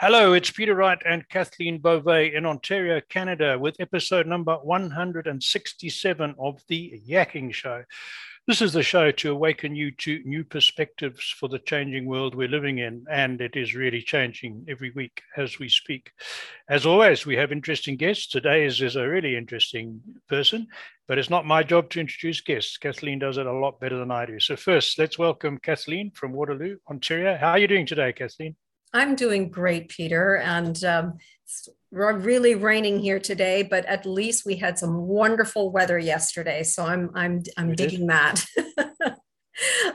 Hello, it's Peter Wright and Kathleen Beauvais in Ontario, Canada, with episode number 167 of The Yakking Show. This is the show to awaken you to new perspectives for the changing world we're living in, and it is really changing every week as we speak. As always, we have interesting guests. Today is, is a really interesting person, but it's not my job to introduce guests. Kathleen does it a lot better than I do. So, first, let's welcome Kathleen from Waterloo, Ontario. How are you doing today, Kathleen? I'm doing great, Peter, and um, it's really raining here today. But at least we had some wonderful weather yesterday, so I'm I'm I'm we digging did. that.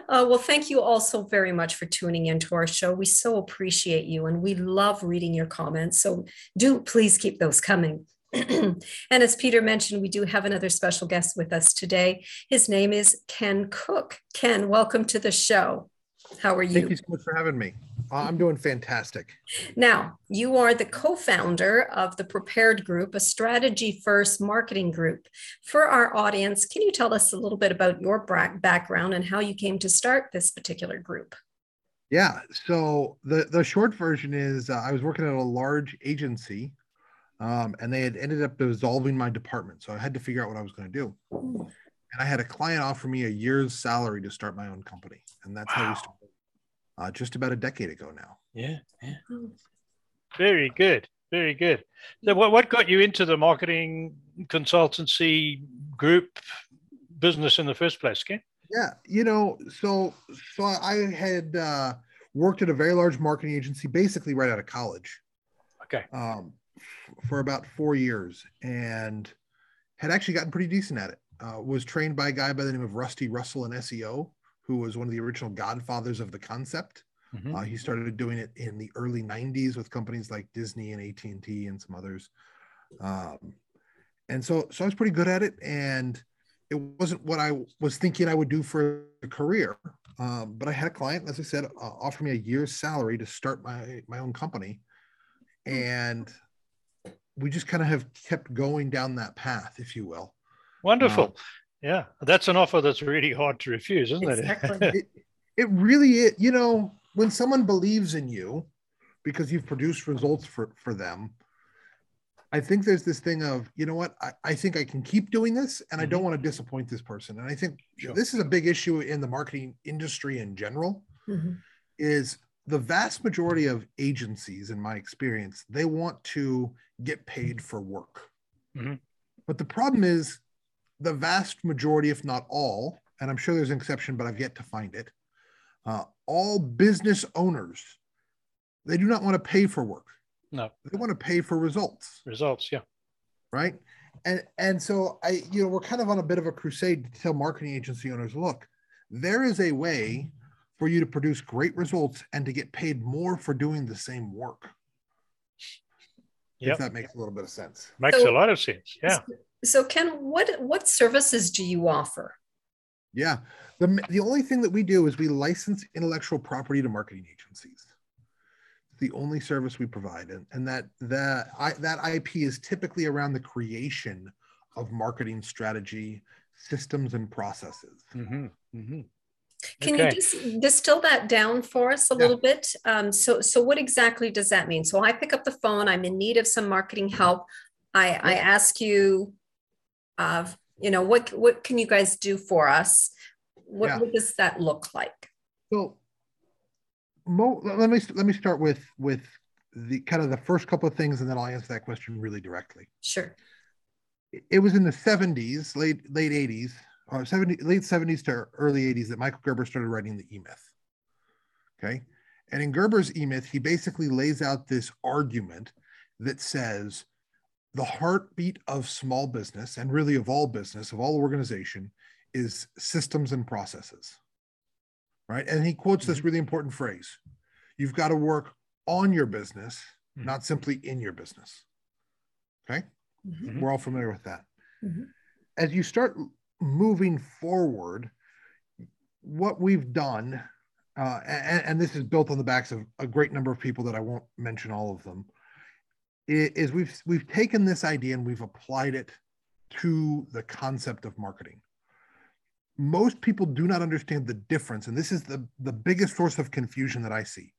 uh, well, thank you all so very much for tuning into our show. We so appreciate you, and we love reading your comments. So do please keep those coming. and as Peter mentioned, we do have another special guest with us today. His name is Ken Cook. Ken, welcome to the show. How are you? Thank you so much for having me. Uh, I'm doing fantastic. Now, you are the co founder of the Prepared Group, a strategy first marketing group. For our audience, can you tell us a little bit about your background and how you came to start this particular group? Yeah. So, the, the short version is uh, I was working at a large agency um, and they had ended up dissolving my department. So, I had to figure out what I was going to do. And I had a client offer me a year's salary to start my own company. And that's wow. how we started uh, just about a decade ago now. Yeah, yeah. Very good. Very good. So, what, what got you into the marketing consultancy group business in the first place, Ken? Yeah, you know, so so I had uh, worked at a very large marketing agency, basically right out of college. Okay. Um, for about four years, and had actually gotten pretty decent at it. Uh, was trained by a guy by the name of Rusty Russell in SEO, who was one of the original godfathers of the concept. Mm-hmm. Uh, he started doing it in the early 90s with companies like Disney and AT&T and some others. Um, and so, so I was pretty good at it. And it wasn't what I was thinking I would do for a career. Um, but I had a client, as I said, uh, offer me a year's salary to start my, my own company. And we just kind of have kept going down that path, if you will. Wonderful. Yeah, that's an offer that's really hard to refuse, isn't exactly. it? it? It really is. You know, when someone believes in you because you've produced results for for them, I think there's this thing of, you know what, I, I think I can keep doing this and mm-hmm. I don't want to disappoint this person. And I think sure. this is a big issue in the marketing industry in general, mm-hmm. is the vast majority of agencies, in my experience, they want to get paid for work. Mm-hmm. But the problem is the vast majority, if not all, and I'm sure there's an exception, but I've yet to find it, uh, all business owners, they do not want to pay for work. No. They want to pay for results. Results, yeah. Right. And and so I, you know, we're kind of on a bit of a crusade to tell marketing agency owners, look, there is a way for you to produce great results and to get paid more for doing the same work. Yep. If that makes a little bit of sense. Makes so, a lot of sense. Yeah. So Ken, what what services do you offer? Yeah. The, the only thing that we do is we license intellectual property to marketing agencies. The only service we provide, and, and that that I, that IP is typically around the creation of marketing strategy, systems, and processes. Mm-hmm. Mm-hmm. Can okay. you just distill that down for us a yeah. little bit? Um, so, so what exactly does that mean? So, I pick up the phone. I'm in need of some marketing help. I, I ask you, uh, you know, what what can you guys do for us? What, yeah. what does that look like? So, Mo, let me let me start with with the kind of the first couple of things, and then I'll answer that question really directly. Sure. It was in the 70s, late late 80s, or 70, late 70s to early 80s that Michael Gerber started writing the E Myth. Okay. And in Gerber's E Myth, he basically lays out this argument that says the heartbeat of small business and really of all business, of all organization, is systems and processes. Right. And he quotes this mm-hmm. really important phrase you've got to work on your business, mm-hmm. not simply in your business. Okay. Mm-hmm. We're all familiar with that. Mm-hmm. As you start moving forward, what we've done, uh, and, and, this is built on the backs of a great number of people that I won't mention all of them, is we've we've taken this idea and we've applied it to the concept of marketing most people do not understand the difference and this is the the biggest source of confusion that i see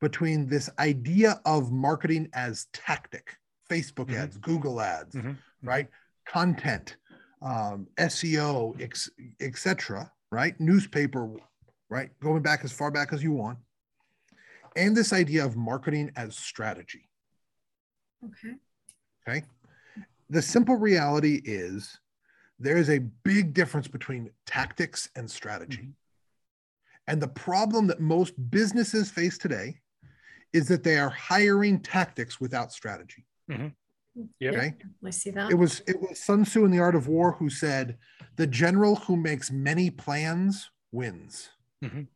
between this idea of marketing as tactic, Facebook Mhm. ads, Google ads, Mhm. right? Content, um, SEO, etc. right? Newspaper, right? Going back as far back as you want. And this idea of marketing as strategy. Okay. Okay. The simple reality is there is a big difference between tactics and strategy. Mhm. And the problem that most businesses face today is that they are hiring tactics without strategy. Yep. Okay. I see that. It was it was Sun Tzu in the Art of War who said, "The general who makes many plans wins. Mhm.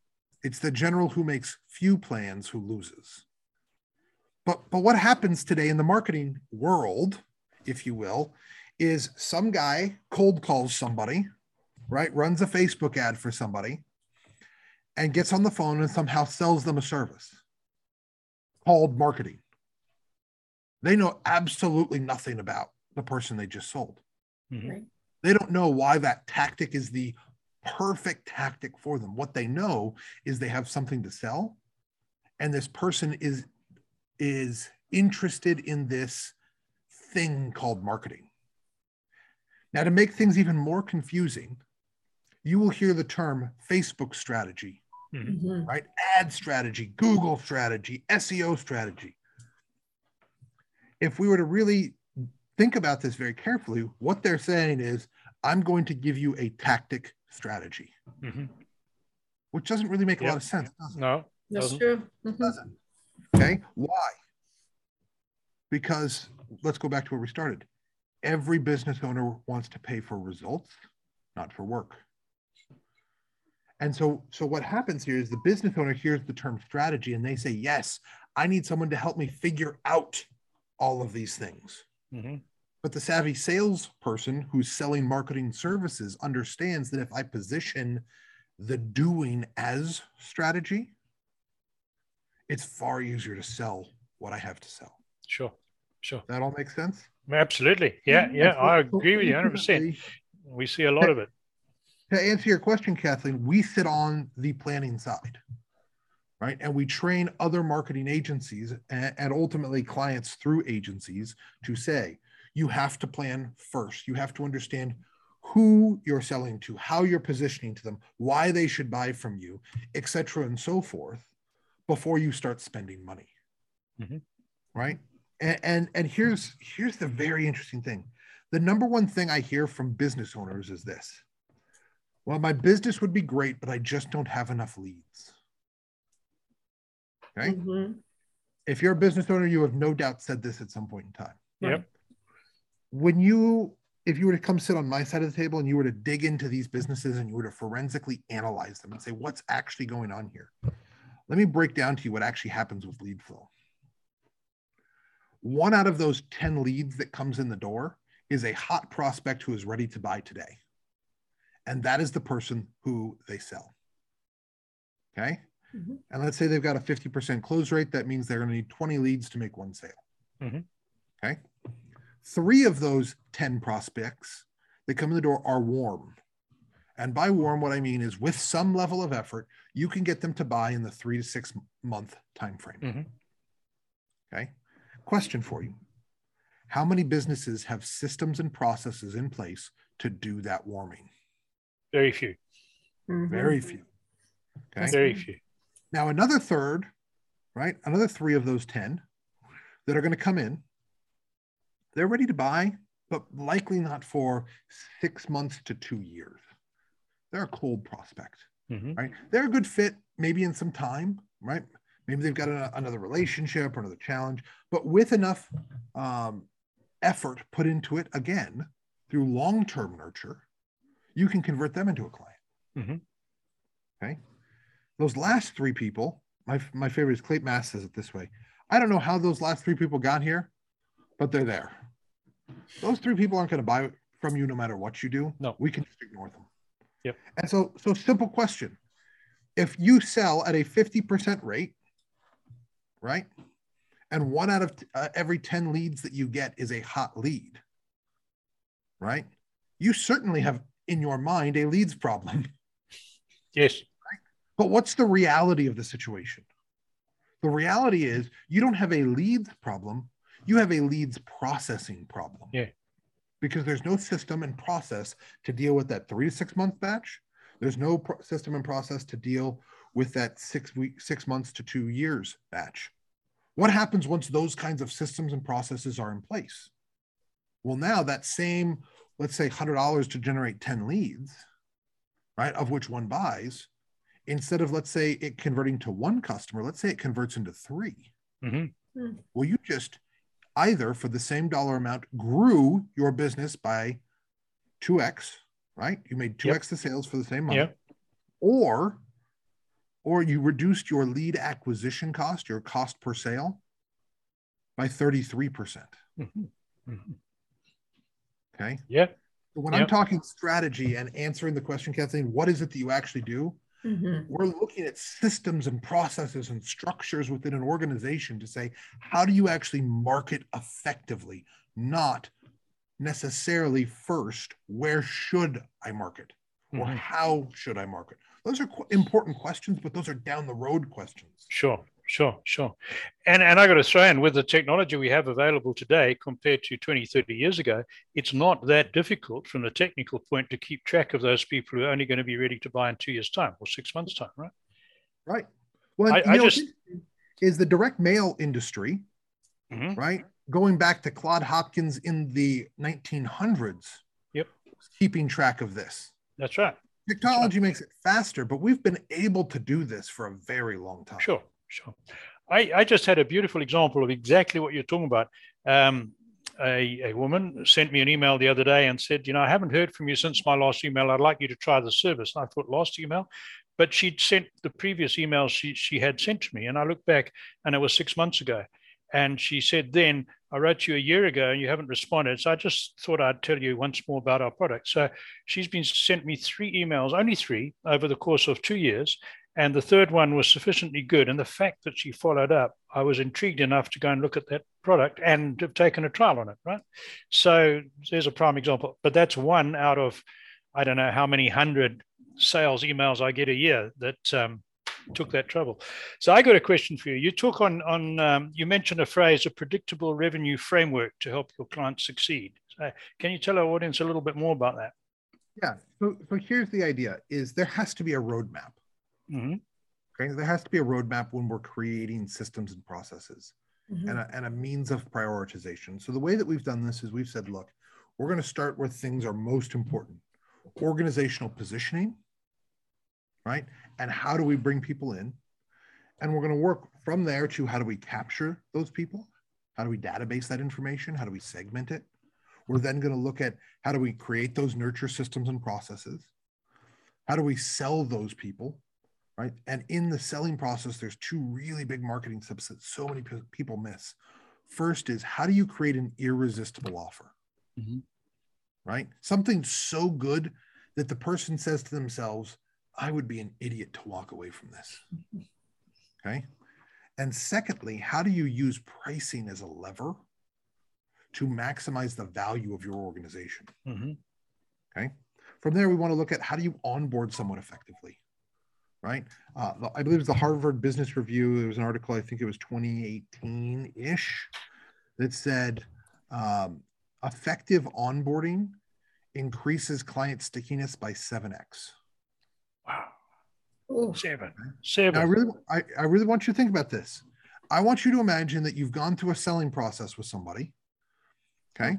It's the general who makes few plans who loses." But but what happens today in the marketing world, if you will, is some guy cold calls somebody, right? Runs a Facebook ad for somebody, and gets on the phone and somehow sells them a service called marketing. They know absolutely nothing about the person they just sold. Mhm. Right. They don't know why that tactic is the perfect tactic for them. What they know is they have something to sell, and this person is is interested in this thing called marketing. Now, to make things even more confusing, you will hear the term Facebook strategy, Mhm. Mhm. right? Ad strategy, Google strategy, SEO strategy. If we were to really think about this very carefully, what they're saying is, I'm going to give you a tactic strategy, Mhm. which doesn't really make a lot of sense, does it? No. That's doesn't- true. Mhm. doesn't. Okay, why? Because let's go back to where we started. Every business owner wants to pay for results, not for work. And so, so what happens here is the business owner hears the term strategy and they say, "Yes, I need someone to help me figure out all of these things." Mhm. But the savvy salesperson who's selling marketing services understands that if I position the doing as strategy, it's far easier to sell what I have to sell. Sure. Sure. That all makes sense? Absolutely. Yeah. Mm-hmm. Yeah. I agree with you 100%. We see a lot of it. To answer your question, Kathleen, we sit on the planning side, right? And we train other marketing agencies and, and ultimately clients through agencies to say, you have to plan first. You have to understand who you're selling to, how you're positioning to them, why they should buy from you, et cetera, and so forth, before you start spending money. Mhm. Right. And, and and here's here's the very interesting thing. The number one thing I hear from business owners is this. Well, my business would be great, but I just don't have enough leads. Okay. Mhm. If you're a business owner, you have no doubt said this at some point in time. Yep. When you, if you were to come sit on my side of the table and you were to dig into these businesses and you were to forensically analyze them and say, what's actually going on here? Let me break down to you what actually happens with lead flow. One out of those 10 leads that comes in the door is a hot prospect who is ready to buy today. And that is the person who they sell. Okay. Mhm. And let's say they've got a 50% close rate. That means they're going to need 20 leads to make one sale. Mhm. Okay. Three of those 10 prospects that come in the door are warm. And by warm, what I mean is with some level of effort, you can get them to buy in the three to six month time frame. Mhm. Okay. Question for you. How many businesses have systems and processes in place to do that warming? Very few. Mhm. Very few. Okay. Very few. Now, another third, right? Another three of those 10 that are going to come in, they're ready to buy, but likely not for six months to two years. They're a cold prospect, Mhm. right? They're a good fit, maybe in some time, right? Maybe they've got a- another relationship or another challenge, but with enough um, effort put into it again through long term nurture, you can convert them into a client. Mhm. Okay. Those last three people, my, my favorite is Clayton Mass says it this way I don't know how those last three people got here, but they're there. Those three people aren't going to buy from you no matter what you do. No. We can just ignore them. Yep. And so, so simple question. If you sell at a 50% rate, right? And one out of uh, every 10 leads that you get is a hot lead, right? You certainly have in your mind a leads problem. Yes. But what's the reality of the situation? The reality is you don't have a leads problem, you have a leads processing problem. Yeah. Because there's no system and process to deal with that three to six month batch. There's no pro- system and process to deal with that six week, six months to two years batch. What happens once those kinds of systems and processes are in place? Well, now that same, let's say $100 to generate 10 leads, right, of which one buys, instead of, let's say, it converting to one customer, let's say it converts into 3 Mm-hmm. Well, you just either for the same dollar amount grew your business by 2x, right? You made 2x Yep. the sales for the same money. Yep. Or or you reduced your lead acquisition cost, your cost per sale by 33%. Mm-hmm. Mm-hmm. Okay. Yeah. So when I'm talking strategy and answering the question, Kathleen, what is it that you actually do? Mhm. We're looking at systems and processes and structures within an organization to say, how do you actually market effectively? Not necessarily first, where should I market? Or Mhm. how should I market? Those are qu- important questions, but those are down the road questions. Sure, sure, sure. And and I got to say, and with the technology we have available today compared to 20, 30 years ago, it's not that difficult from the technical point to keep track of those people who are only going to be ready to buy in two years' time or six months' time, right? Right. Well, I- you I know, just- is the direct mail industry, Mhm. right? Going back to Claude Hopkins in the 1900s, Yep. keeping track of this. That's right. Technology makes it faster, but we've been able to do this for a very long time. Sure, sure. I, I just had a beautiful example of exactly what you're talking about. Um, a, a woman sent me an email the other day and said, You know, I haven't heard from you since my last email. I'd like you to try the service. And I thought, last email? But she'd sent the previous email she, she had sent to me. And I looked back and it was six months ago. And she said, Then I wrote you a year ago and you haven't responded. So I just thought I'd tell you once more about our product. So she's been sent me three emails, only three, over the course of two years. And the third one was sufficiently good. And the fact that she followed up, I was intrigued enough to go and look at that product and have taken a trial on it, right? So there's a prime example. But that's one out of, I don't know how many hundred sales emails I get a year that um, took that trouble. So I got a question for you. You talk on, on um, you mentioned a phrase, a predictable revenue framework to help your clients succeed. So can you tell our audience a little bit more about that? Yeah. So, so here's the idea: is there has to be a roadmap. Mm-hmm. Okay, there has to be a roadmap when we're creating systems and processes. Mhm. and a, and a means of prioritization. So the way that we've done this is we've said, look, we're going to start where things are most important organizational positioning, right? And how do we bring people in? And we're going to work from there to how do we capture those people? How do we database that information? How do we segment it? We're then going to look at how do we create those nurture systems and processes? How do we sell those people? Right? And in the selling process, there's two really big marketing steps that so many pe- people miss. First is how do you create an irresistible offer, Mhm. right? Something so good that the person says to themselves, I would be an idiot to walk away from this. Okay. And secondly, how do you use pricing as a lever to maximize the value of your organization? Mm-hmm. Okay. From there, we want to look at how do you onboard someone effectively, right? Uh, I believe it was the Harvard Business Review. There was an article, I think it was 2018 ish, that said um, effective onboarding increases client stickiness by 7x. Wow. Ooh. Seven. And I Seven. really, I, I really want you to think about this. I want you to imagine that you've gone through a selling process with somebody. Okay.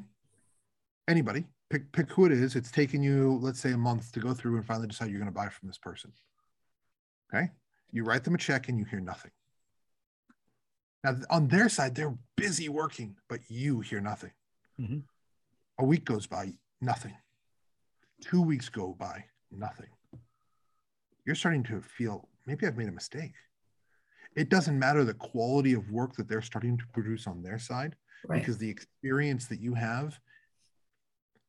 Anybody, pick, pick who it is. It's taken you, let's say, a month to go through and finally decide you're going to buy from this person. Okay. You write them a check and you hear nothing. Now, on their side, they're busy working, but you hear nothing. Mhm. A week goes by, nothing. Two weeks go by, nothing. You're starting to feel maybe I've made a mistake. It doesn't matter the quality of work that they're starting to produce on their side Right. because the experience that you have,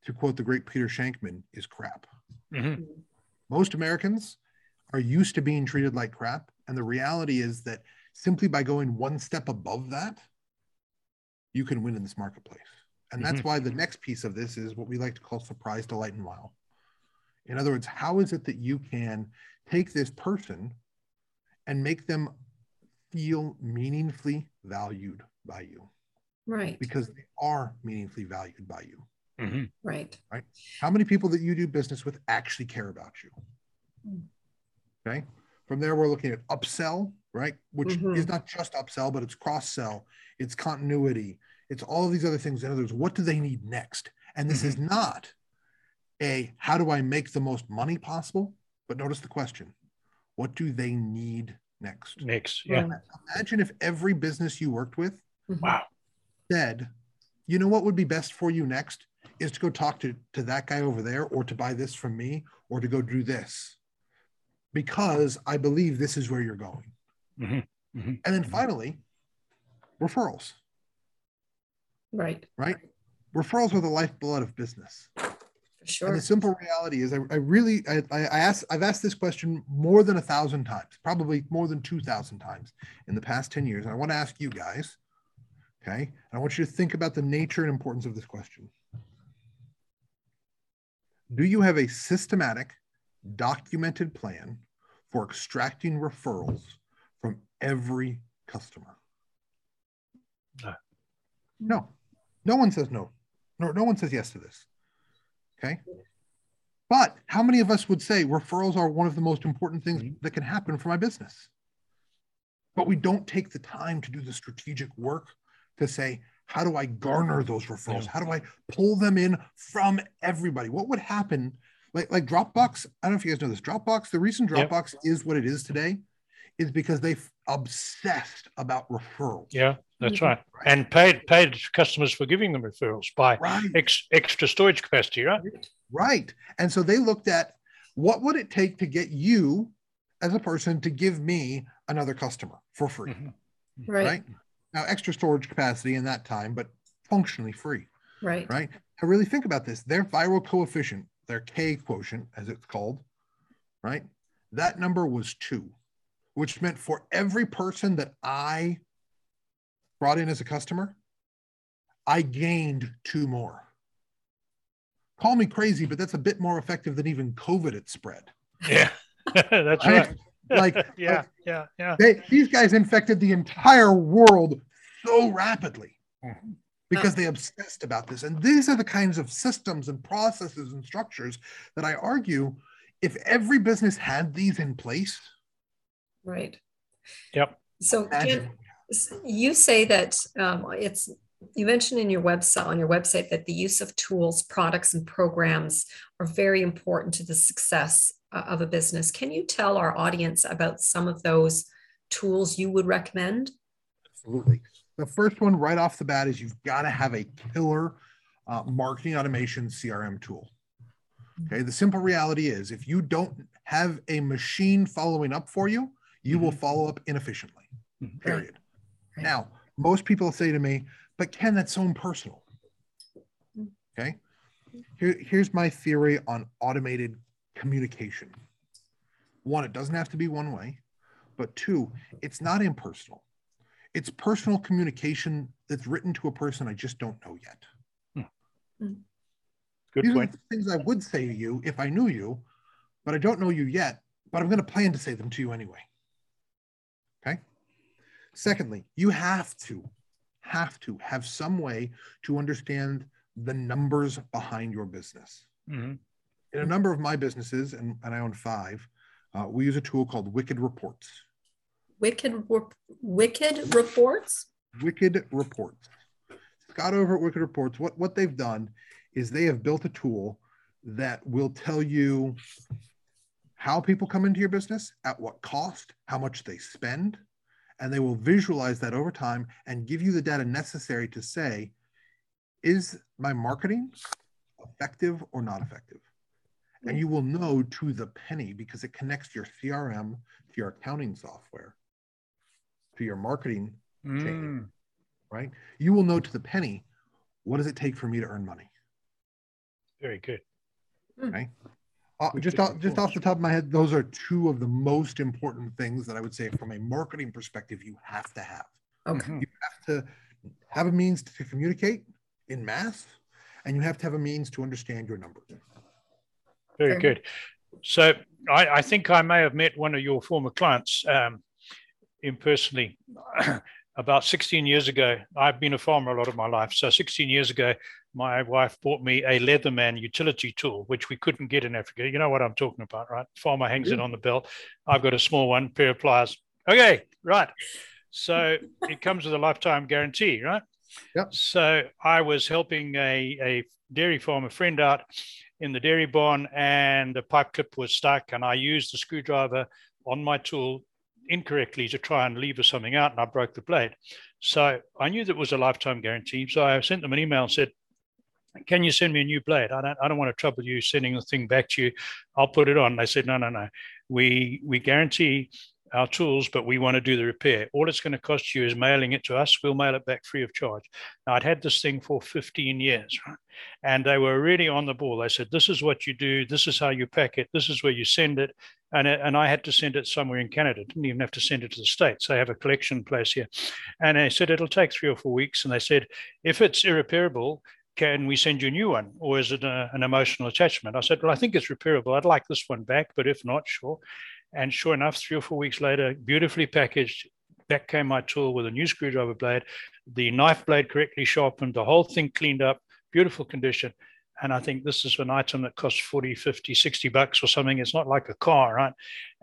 to quote the great Peter Shankman, is crap. Mhm. Most Americans are used to being treated like crap. And the reality is that simply by going one step above that, you can win in this marketplace. And that's why the next piece of this is what we like to call surprise, delight, and wow. In other words, how is it that you can take this person and make them feel meaningfully valued by you. Right. Because they are meaningfully valued by you. Mm-hmm. Right. Right. How many people that you do business with actually care about you? Okay. From there, we're looking at upsell, right? Which Mhm. is not just upsell, but it's cross sell, it's continuity, it's all of these other things. In other words, what do they need next? And this is not a how do I make the most money possible? But notice the question what do they need next? Next. Yeah. Right. Imagine if every business you worked with Mhm. Wow. said, you know what would be best for you next is to go talk to, to that guy over there or to buy this from me or to go do this because I believe this is where you're going. Mhm. Mhm. And then finally, referrals, Right. right? Referrals are the lifeblood of business. For And sure. the simple reality is I, I really, I, I I asked, I've asked this question more than a thousand times, probably more than 2000 times in the past 10 years. And I want to ask you guys, okay? And I want you to think about the nature and importance of this question. Do you have a systematic, documented plan for extracting referrals from every customer? No. No. No one says no. No, no one says yes to this. Okay. But how many of us would say referrals are one of the most important things Mhm. that can happen for my business? But we don't take the time to do the strategic work to say, how do I garner those referrals? How do I pull them in from everybody? What would happen? Like, like Dropbox, I don't know if you guys know this. Dropbox, the reason Yep. Dropbox is what it is today is because they've obsessed about referrals. Yeah. That's Mhm. right. And paid paid customers for giving them referrals by Right. ex, extra storage capacity, right? Right. And so they looked at what would it take to get you as a person to give me another customer for free, Mhm. Right. right? Now, extra storage capacity in that time, but functionally free, Right. right? Now, really think about this. Their viral coefficient, their K quotient, as it's called, right? That number was two, which meant for every person that I brought in as a customer, I gained two more. Call me crazy, but that's a bit more effective than even COVID had spread. Yeah. That's Right? right. Like, yeah, like yeah, yeah. they, these guys infected the entire world so rapidly Mhm. Because they obsessed about this. And these are the kinds of systems and processes and structures that I argue if every business had these in place, Right. Yep. So imagine. You say that um, it's you mentioned in your website on your website that the use of tools, products, and programs are very important to the success uh, of a business. Can you tell our audience about some of those tools you would recommend? Absolutely. The first one right off the bat is you've got to have a killer uh, marketing automation CRM tool. Okay. The simple reality is if you don't have a machine following up for you, you will follow up inefficiently. Mhm. Period. Right. Now, most people say to me, but Ken, that's so impersonal. Okay. Here, here's my theory on automated communication. One, it doesn't have to be one way, but two, it's not impersonal. It's personal communication that's written to a person I just don't know yet. Good These point. are the things I would say to you if I knew you, but I don't know you yet, but I'm going to plan to say them to you anyway. Okay. Secondly, you have to, have to have some way to understand the numbers behind your business. Mhm. In a number of my businesses, and, and I own five, uh, we use a tool called Wicked Reports. Wicked, wicked reports. Wicked Reports. Scott over at Wicked Reports, what, what they've done is they have built a tool that will tell you how people come into your business, at what cost, how much they spend, and they will visualize that over time and give you the data necessary to say, is my marketing effective or not effective? And you will know to the penny because it connects your CRM, to your accounting software, to your marketing Mm. right? You will know to the penny what does it take for me to earn money. Very good. Uh, just off, just off the top of my head, those are two of the most important things that I would say from a marketing perspective you have to have. Okay. Mhm. You have to have a means to communicate in mass, and you have to have a means to understand your numbers. Very Very good. So I, I think I may have met one of your former clients. Um, impersonally. About 16 years ago, I've been a farmer a lot of my life. So 16 years ago, my wife bought me a Leatherman utility tool, which we couldn't get in Africa. You know what I'm talking about, right? Farmer hangs yeah. it on the belt. I've got a small one, pair of pliers. Okay, right. So it comes with a lifetime guarantee, right? Yep. So I was helping a, a dairy farmer friend out in the dairy barn, and the pipe clip was stuck, and I used the screwdriver on my tool incorrectly to try and lever something out, and I broke the blade. So I knew that was a lifetime guarantee. So I sent them an email and said, "Can you send me a new blade? I don't, I don't want to trouble you sending the thing back to you. I'll put it on." They said, "No, no, no. We we guarantee our tools, but we want to do the repair. All it's going to cost you is mailing it to us. We'll mail it back free of charge. Now, I'd had this thing for 15 years, right? And they were really on the ball. They said, This is what you do. This is how you pack it. This is where you send it. And, and I had to send it somewhere in Canada. Didn't even have to send it to the States. They have a collection place here. And they said, It'll take three or four weeks. And they said, If it's irreparable, can we send you a new one or is it a, an emotional attachment? I said, well, I think it's repairable. I'd like this one back, but if not, sure. And sure enough, three or four weeks later, beautifully packaged, back came my tool with a new screwdriver blade, the knife blade correctly sharpened, the whole thing cleaned up, beautiful condition. And I think this is an item that costs 40, 50, 60 bucks or something. It's not like a car, right?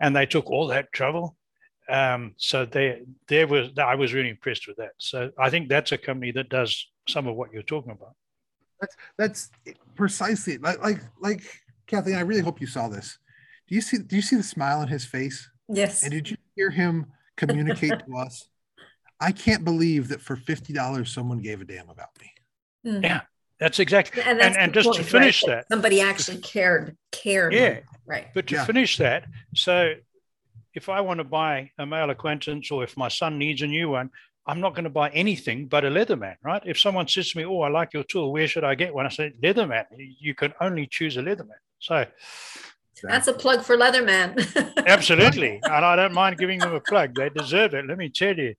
And they took all that trouble. Um, so they, there was, I was really impressed with that. So I think that's a company that does some of what you're talking about. That's that's precisely like like like Kathleen. I really hope you saw this do you see do you see the smile on his face? Yes. And did you hear him communicate to us? I can't believe that for fifty dollars someone gave a damn about me. Mm. Yeah, that's exactly. And, and, and just point, to finish right? that, somebody actually cared cared. Yeah, right. But to yeah. finish that, so if I want to buy a male acquaintance or if my son needs a new one, I'm not going to buy anything but a Leatherman, right? If someone says to me, "Oh, I like your tool. Where should I get one?" I say, "Leatherman." You can only choose a Leatherman. So that's a plug for Leatherman. Absolutely. And I don't mind giving them a plug. They deserve it. Let me tell you.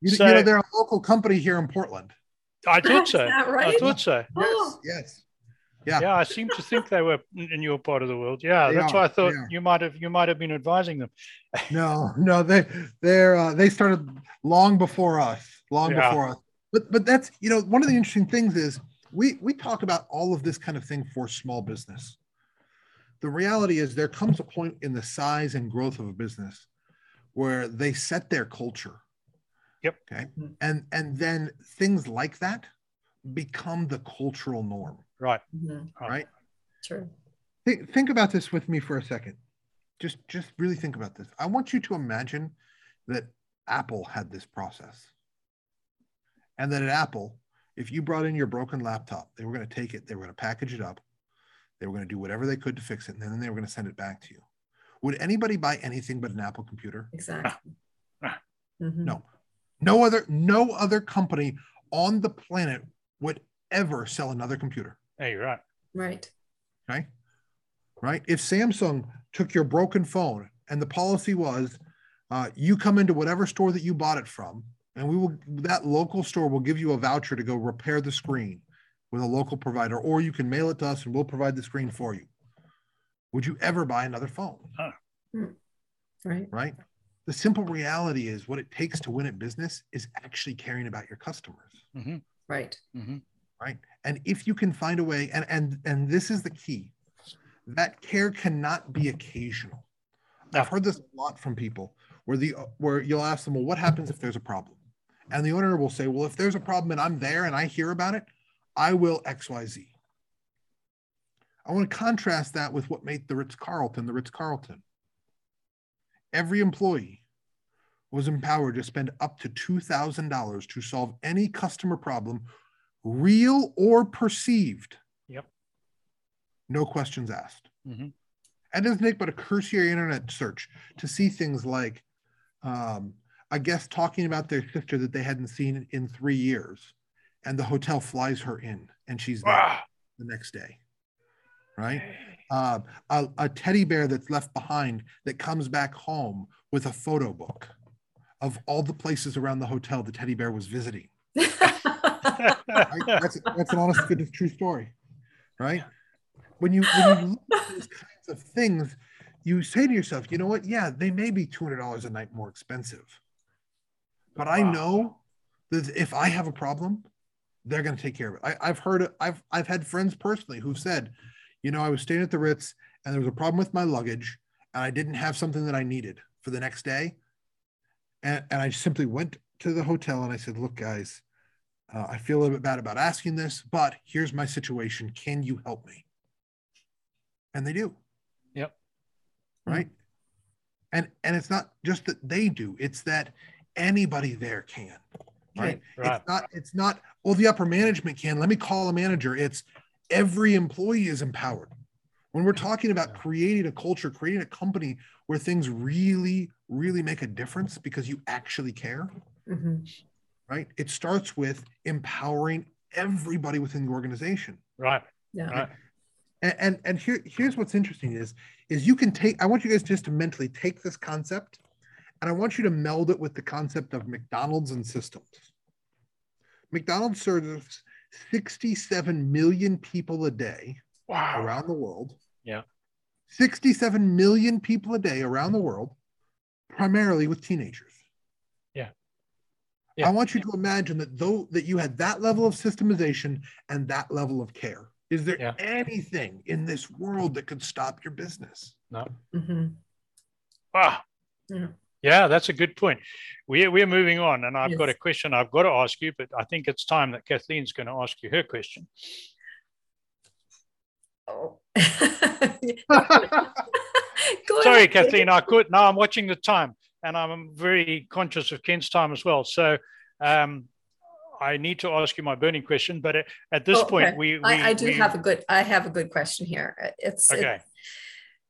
You, so, you know, they're a local company here in Portland. I thought so. Right? I thought so. Yes. Yes. Yeah. Yeah. I seem to think they were in your part of the world. Yeah. They that's are, why I thought you might have you might have been advising them. no, no, they they're uh, they started long before us, long yeah. before us. But but that's you know one of the interesting things is we we talk about all of this kind of thing for small business the reality is there comes a point in the size and growth of a business where they set their culture. Yep. Okay. And and then things like that become the cultural norm. Right. Mm-hmm. right. True. Think, think about this with me for a second. Just just really think about this. I want you to imagine that apple had this process. And that at apple if you brought in your broken laptop they were going to take it they were going to package it up they were going to do whatever they could to fix it, and then they were going to send it back to you. Would anybody buy anything but an Apple computer? Exactly. Mm-hmm. No. No other no other company on the planet would ever sell another computer. Hey, you're right. Right. Okay. Right. If Samsung took your broken phone and the policy was uh, you come into whatever store that you bought it from, and we will that local store will give you a voucher to go repair the screen with a local provider, or you can mail it to us and we'll provide the screen for you. Would you ever buy another phone? Huh. Hmm. Right. Right. The simple reality is what it takes to win at business is actually caring about your customers. Mm-hmm. Right. Mm-hmm. Right. And if you can find a way, and and and this is the key, that care cannot be occasional. No. I've heard this a lot from people where the where you'll ask them, well, what happens if there's a problem? And the owner will say, well, if there's a problem and I'm there and I hear about it, I will XYZ. I want to contrast that with what made the Ritz Carlton the Ritz Carlton. Every employee was empowered to spend up to $2,000 to solve any customer problem, real or perceived. Yep. No questions asked. Mm-hmm. And doesn't take but a cursory internet search to see things like um, a guest talking about their sister that they hadn't seen in three years and the hotel flies her in and she's there ah. the next day right? Uh, a, a, teddy bear that's left behind that comes back home with a photo book. Of all the places around the hotel the teddy bear was visiting. Right? that's, that's an honest good true story right? When you when you look at these kinds of things you say to yourself you know what? Yeah they may be $200 a night more expensive. But I know that if I have a problem, they're going to take care of it. I, I've heard. I've I've had friends personally who've said, you know, I was staying at the Ritz and there was a problem with my luggage and I didn't have something that I needed for the next day. And, and I simply went to the hotel and I said, look, guys, uh, I feel a little bit bad about asking this, but here's my situation. Can you help me? And they do. Yep. Right. And and it's not just that they do, it's that anybody there can. Right. right. It's not, it's not, well, the upper management can. Let me call a manager. It's every employee is empowered. When we're talking about creating a culture, creating a company where things really, really make a difference because you actually care, mm-hmm. right? It starts with empowering everybody within the organization. Right. Yeah. Right. And, and and here here's what's interesting is is you can take I want you guys just to mentally take this concept and I want you to meld it with the concept of McDonald's and systems. McDonald's serves 67 million people a day wow. around the world. Yeah. 67 million people a day around the world, primarily with teenagers. Yeah. yeah. I want you to imagine that though that you had that level of systemization and that level of care. Is there yeah. anything in this world that could stop your business? No. Mm-hmm. Wow. Yeah. Yeah, that's a good point. We're, we're moving on, and I've yes. got a question I've got to ask you, but I think it's time that Kathleen's going to ask you her question. Oh. Sorry, Kathleen, I could. No, I'm watching the time, and I'm very conscious of Ken's time as well. So um, I need to ask you my burning question, but at, at this oh, point, okay. we, we, I, I do we, have a good. I have a good question here. It's okay.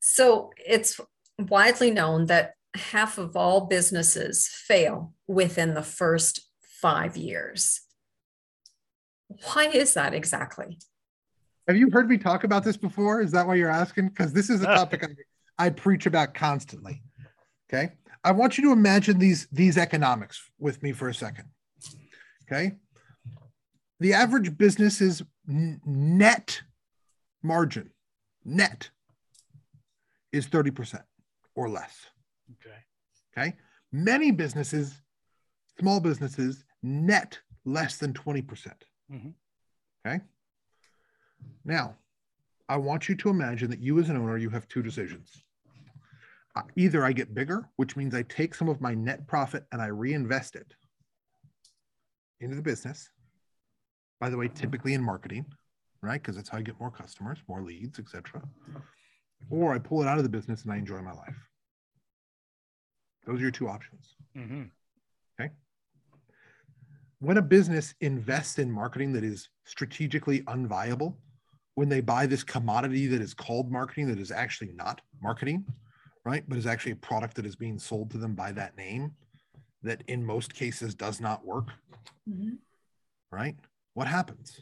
so it's widely known that half of all businesses fail within the first five years. Why is that exactly? Have you heard me talk about this before? Is that why you're asking? Because this is a topic I, I preach about constantly. Okay. I want you to imagine these, these economics with me for a second. Okay. The average business is net margin, net is 30% or less. Okay. Okay. Many businesses, small businesses, net less than 20%. percent mm hmm Okay. Now, I want you to imagine that you, as an owner, you have two decisions. Uh, either I get bigger, which means I take some of my net profit and I reinvest it into the business. By the way, typically in marketing, right? Because that's how I get more customers, more leads, etc. Or I pull it out of the business and I enjoy my life. Those are your two options. Mm-hmm. Okay. When a business invests in marketing that is strategically unviable, when they buy this commodity that is called marketing that is actually not marketing, right? But is actually a product that is being sold to them by that name that in most cases does not work, mm-hmm. right? What happens?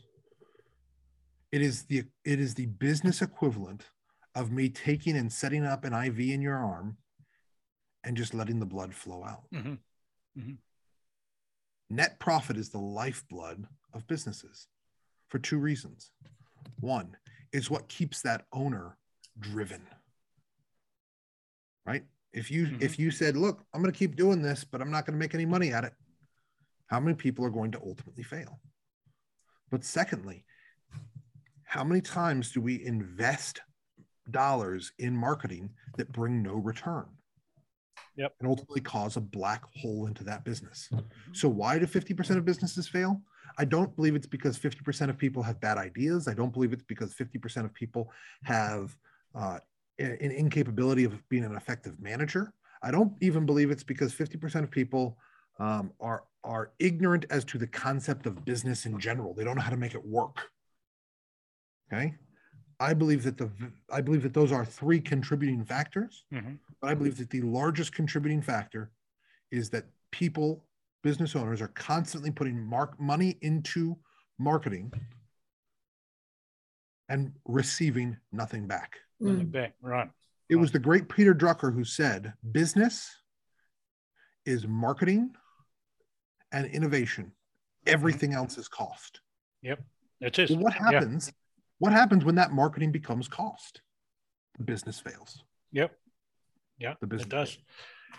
It is the it is the business equivalent of me taking and setting up an IV in your arm and just letting the blood flow out. Mm-hmm. Mm-hmm. Net profit is the lifeblood of businesses for two reasons. One is what keeps that owner driven. Right? If you mm-hmm. if you said, "Look, I'm going to keep doing this, but I'm not going to make any money at it." How many people are going to ultimately fail? But secondly, how many times do we invest dollars in marketing that bring no return? Yep. And ultimately cause a black hole into that business. Mm-hmm. So why do 50% of businesses fail? I don't believe it's because 50% of people have bad ideas. I don't believe it's because 50% of people have uh, an incapability of being an effective manager. I don't even believe it's because 50% of people um, are are ignorant as to the concept of business in general. They don't know how to make it work. Okay, I believe that the I believe that those are three contributing factors, mm-hmm. but I believe that the largest contributing factor is that people business owners are constantly putting mark money into marketing and receiving nothing back. Nothing mm. back, right. It was the great Peter Drucker who said, business is marketing and innovation. Everything else is cost. Yep. It is. Well, what happens? Yeah. What happens when that marketing becomes cost? The business fails. Yep. Yeah. The business does. Fails.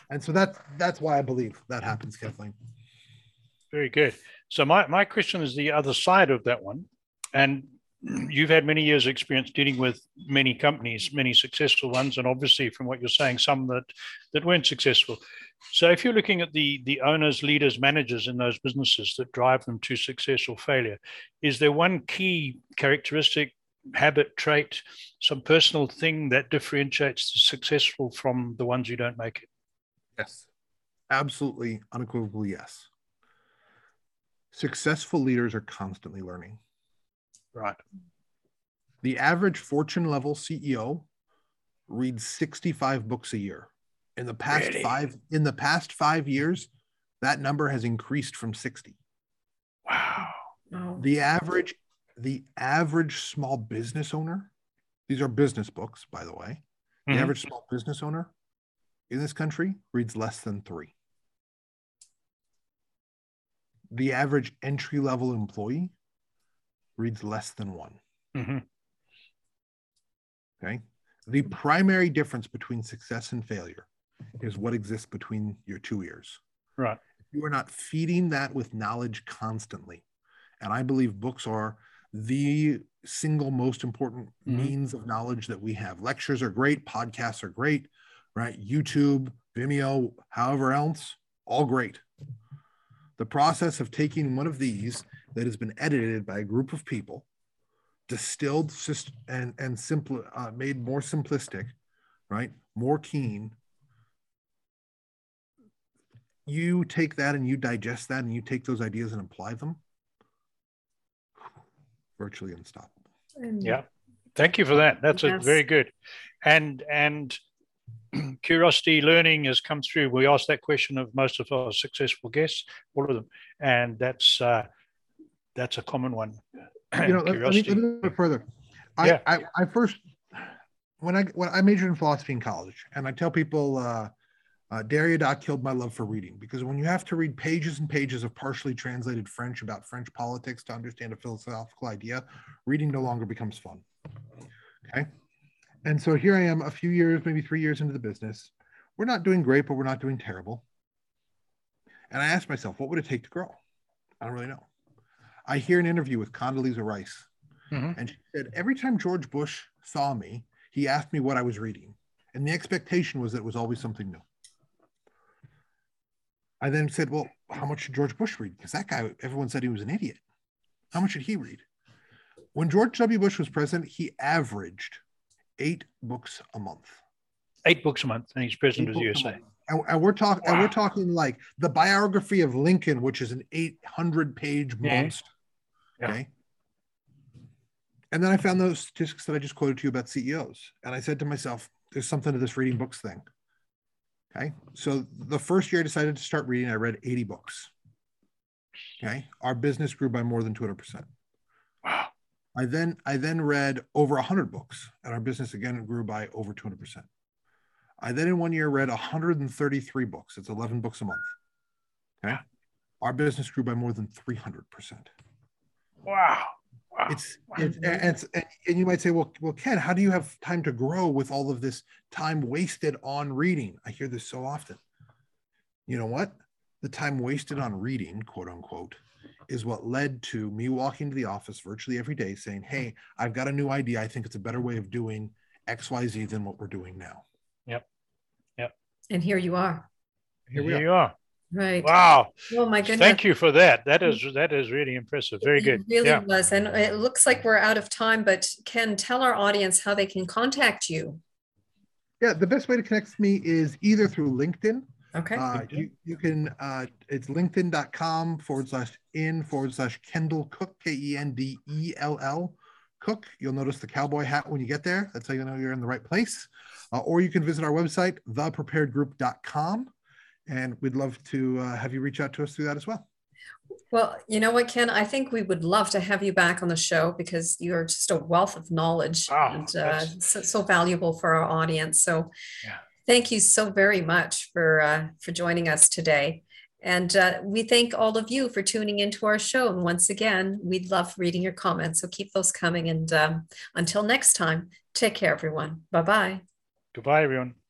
And so that's that's why I believe that happens, Kathleen. Very good. So my, my question is the other side of that one. And you've had many years experience dealing with many companies, many successful ones, and obviously from what you're saying, some that, that weren't successful. So if you're looking at the, the owners, leaders, managers in those businesses that drive them to success or failure, is there one key characteristic, habit, trait, some personal thing that differentiates the successful from the ones who don't make it? Yes, absolutely, unequivocally yes. Successful leaders are constantly learning. Right. The average fortune level CEO reads 65 books a year. In the past really? five in the past 5 years, that number has increased from 60. Wow. The average the average small business owner, these are business books by the way. The mm-hmm. average small business owner in this country reads less than 3. The average entry level employee reads less than one. Mm-hmm. Okay. The primary difference between success and failure is what exists between your two ears. Right. You are not feeding that with knowledge constantly. And I believe books are the single most important mm-hmm. means of knowledge that we have. Lectures are great, podcasts are great, right? YouTube, Vimeo, however else, all great. The process of taking one of these that has been edited by a group of people, distilled and and simple, uh, made more simplistic, right? More keen. You take that and you digest that and you take those ideas and apply them. Virtually unstoppable. Yeah, thank you for that. That's yes. a very good, and and curiosity learning has come through. We asked that question of most of our successful guests, all of them, and that's uh, that's a common one. You know, let, let, me, let me bit further. I, yeah. I, I first when I when I majored in philosophy in college, and I tell people uh, uh, Derrida killed my love for reading because when you have to read pages and pages of partially translated French about French politics to understand a philosophical idea, reading no longer becomes fun. Okay, and so here I am, a few years, maybe three years into the business. We're not doing great, but we're not doing terrible. And I asked myself, what would it take to grow? I don't really know. I hear an interview with Condoleezza Rice, mm-hmm. and she said every time George Bush saw me, he asked me what I was reading, and the expectation was that it was always something new. I then said, "Well, how much should George Bush read? Because that guy, everyone said he was an idiot. How much should he read?" When George W. Bush was president, he averaged eight books a month. Eight books a month, and he's president of the USA. And, and, we're talking, wow. and we're talking like the biography of Lincoln, which is an 800 page monster. Yeah. Okay. And then I found those statistics that I just quoted to you about CEOs. And I said to myself, there's something to this reading books thing. Okay. So the first year I decided to start reading, I read 80 books. Okay. Our business grew by more than 200%. Wow. I then I then read over 100 books and our business again grew by over 200%. I then in one year read 133 books. It's 11 books a month. Okay. Our business grew by more than 300%. Wow. Wow. It's, it's, and, and you might say, well, well, Ken, how do you have time to grow with all of this time wasted on reading? I hear this so often. You know what? The time wasted on reading, quote unquote, is what led to me walking to the office virtually every day saying, Hey, I've got a new idea. I think it's a better way of doing XYZ than what we're doing now. Yep. Yep. And here you are. Here, here are. are. Right. Wow. Oh my goodness. Thank you for that. That is that is really impressive. Very good. It really yeah. was. And it looks like we're out of time, but Ken, tell our audience how they can contact you. Yeah, the best way to connect with me is either through LinkedIn. Okay. Uh, you, you can, uh, it's linkedin.com forward slash in forward slash Kendall Cook, K E N D E L L Cook. You'll notice the cowboy hat when you get there. That's how you know you're in the right place. Uh, or you can visit our website, thepreparedgroup.com and we'd love to uh, have you reach out to us through that as well. Well, you know what, Ken? I think we would love to have you back on the show because you're just a wealth of knowledge wow, and uh, so, so, valuable for our audience. So, yeah. thank you so very much for uh, for joining us today. And uh, we thank all of you for tuning into our show. And once again, we'd love reading your comments. So keep those coming. And um, until next time, take care, everyone. Bye bye. Goodbye, everyone.